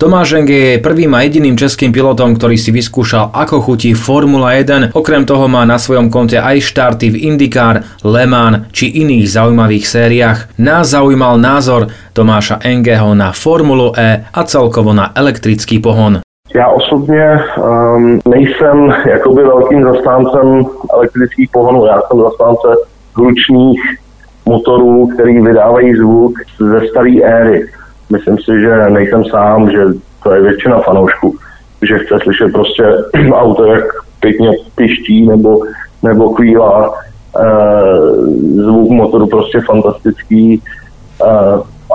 Tomáš Enge je prvým a jediným českým pilotom, ktorý si vyskúšal, ako chutí Formula 1. Okrem toho má na svojom konte aj štarty v IndyCar, Le Mans či iných zaujímavých sériách. Nás zaujímal názor Tomáša Engeho na Formulu E a celkovo na elektrický pohon. Já osobně um, nejsem jakoby velkým zastáncem elektrických pohonů. Já jsem zastánce hlučných motorů, který vydávají zvuk ze staré éry. Myslím si, že nejsem sám, že to je většina fanoušků, že chce slyšet prostě auto, jak pěkně piští nebo, nebo kvílá. E, zvuk motoru prostě fantastický. E,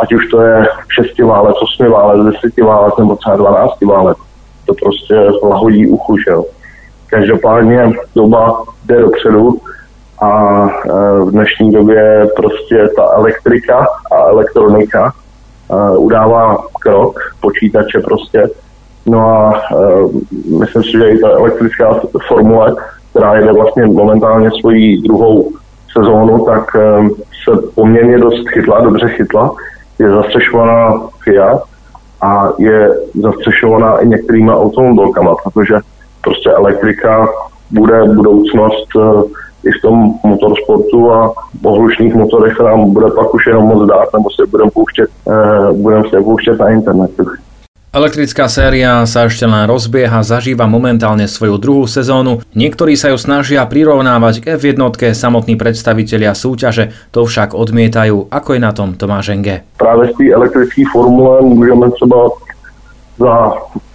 ať už to je 6 válec, 8 válec, 10 válec nebo třeba 12 válec. To prostě lahodí uchu, že jo. Každopádně doba jde dopředu a v dnešní době prostě ta elektrika a elektronika udává krok, počítače prostě. No a myslím si, že i ta elektrická formule, která jede vlastně momentálně svoji druhou sezónu, tak se poměrně dost chytla, dobře chytla. Je zastřešovaná FIA a je zastřešovaná i některýma automobilkama, protože prostě elektrika bude budoucnost i v tom motorsportu a o hlučných motorech nám bude pak už jenom moc dát, nebo se budeme pouštět, eh, budeme se pouštět na internetu. Elektrická séria sa ešte len rozbieha, zažíva momentálne svoju druhú sezónu. Niektorí sa ju snažia prirovnávať k F1, samotní predstavitelia súťaže to však odmietajú. Ako je na tom Tomáš Enge? Práve z té elektrické formule můžeme třeba za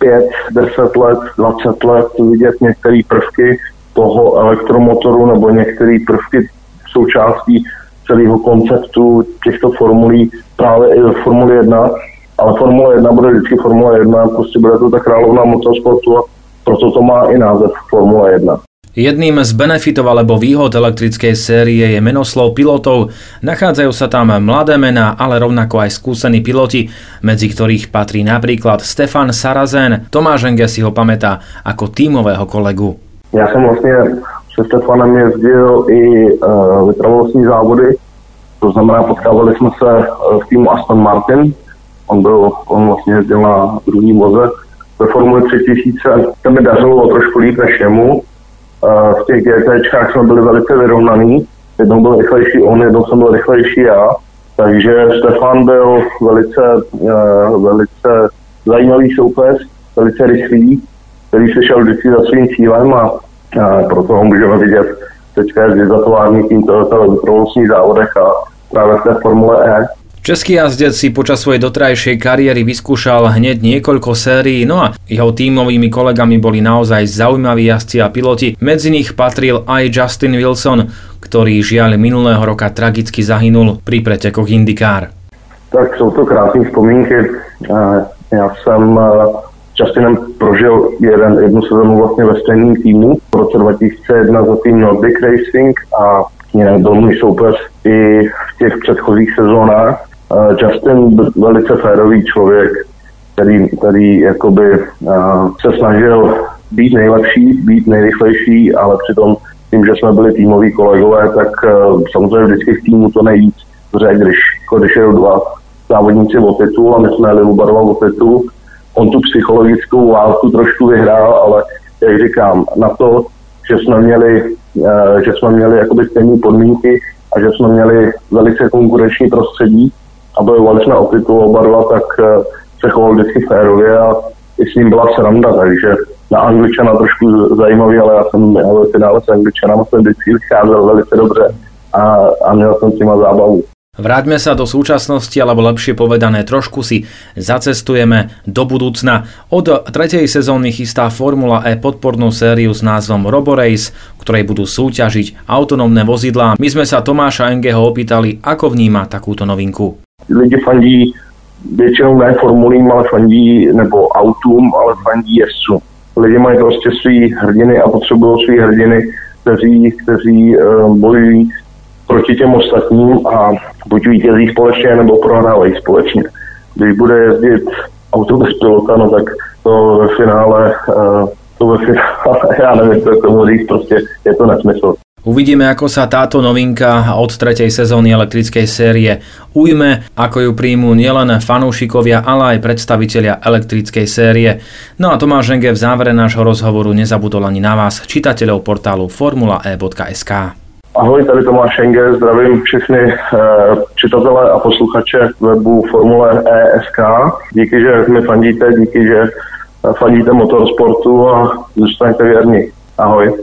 5, 10 let, 20 let vidět některé prvky, toho elektromotoru nebo některé prvky součástí celého konceptu těchto formulí právě i ve Formuli 1, ale Formule 1 bude vždycky Formule 1, prostě bude to ta královna motorsportu a proto to má i název Formule 1. Jedným z benefitov alebo výhod elektrickej série je menoslov pilotov. Nachádzajú sa tam mladé mená, ale rovnako aj skúsení piloti, medzi ktorých patrí napríklad Stefan Sarazen. Tomáš Enge si ho pamätá ako tímového kolegu. Já jsem vlastně se Stefanem jezdil i uh, vytrvalostní závody, to znamená, potkávali jsme se v týmu Aston Martin, on, byl, on vlastně jezdil na druhý voze. Ve Formule 3000, to mi dařilo trošku líp než jemu. Uh, v těch GTčkách jsme byli velice vyrovnaný, jednou byl rychlejší on, jednou jsem byl rychlejší já, takže Stefan byl velice, velice zajímavý soupeř, velice rychlý, který se šel vždycky za svým cílem a, a proto ho můžeme vidět teďka je vyzatování tímto provozních závodech a právě v té Formule E. Český jazdec si počas svojej dotrajšej kariéry vyskúšal hneď niekoľko sérií, no a jeho tímovými kolegami boli naozaj zaujímaví jazdci a piloti. Medzi nich patril aj Justin Wilson, ktorý žiaľ minulého roka tragicky zahynul pri pretekoch IndyCar. Tak jsou to krásné vzpomínky. Já jsem Justinem prožil jeden, jednu sezónu vlastně ve stejném týmu v roce 2001 za tým Nordic Racing a byl můj soupeř i v těch předchozích sezónách. Justin byl velice férový člověk, který, který jakoby se snažil být nejlepší, být nejrychlejší, ale přitom tím, že jsme byli týmoví kolegové, tak samozřejmě vždycky v týmu to nejvíc protože když, když jedou dva závodníci o titul a my jsme jeli oba dva o titul, on tu psychologickou válku trošku vyhrál, ale jak říkám, na to, že jsme měli, eh, že jsme měli jakoby stejné podmínky a že jsme měli velice konkurenční prostředí a bojovali jsme o titul oba dva, tak eh, se choval vždycky férově a i s ním byla sranda, takže na Angličana trošku zajímavý, ale já jsem ve finále s Angličanama jsem vždycky vycházel velice dobře a, a měl jsem s nima zábavu. Vráťme sa do súčasnosti, alebo lepšie povedané, trošku si zacestujeme do budúcna. Od tretej sezóny chystá Formula E podpornú sériu s názvom Roborace, ktorej budú súťažiť autonómne vozidlá. My sme sa Tomáša Engeho opýtali, ako vníma takúto novinku. Lidi fandí většinou ne formulím, ale fandí, nebo autům, ale fandí jezdcům. Lidi mají prostě svý hrdiny a potřebují svý hrdiny, kteří, kteří uh, bojují proti těm ostatním a buď vítězí společně nebo prohrávají společně. Když bude jezdit auto bez pilota, no tak to ve finále, uh, to ve finále, já nevím, co k tomu říct, prostě je to nesmysl. Uvidíme, ako sa táto novinka od tretej sezóny elektrickej série ujme, ako ju príjmú nielen fanúšikovia, ale aj predstavitelia elektrickej série. No a Tomáš Ženge v závere nášho rozhovoru nezabudol ani na vás, čitateľov portálu formulae.sk. Ahoj, tady Tomáš Šenge, zdravím všechny e, čitatele a posluchače webu Formule ESK. Díky, že mi fandíte, díky, že fandíte motorsportu a zůstaňte věrní. Ahoj.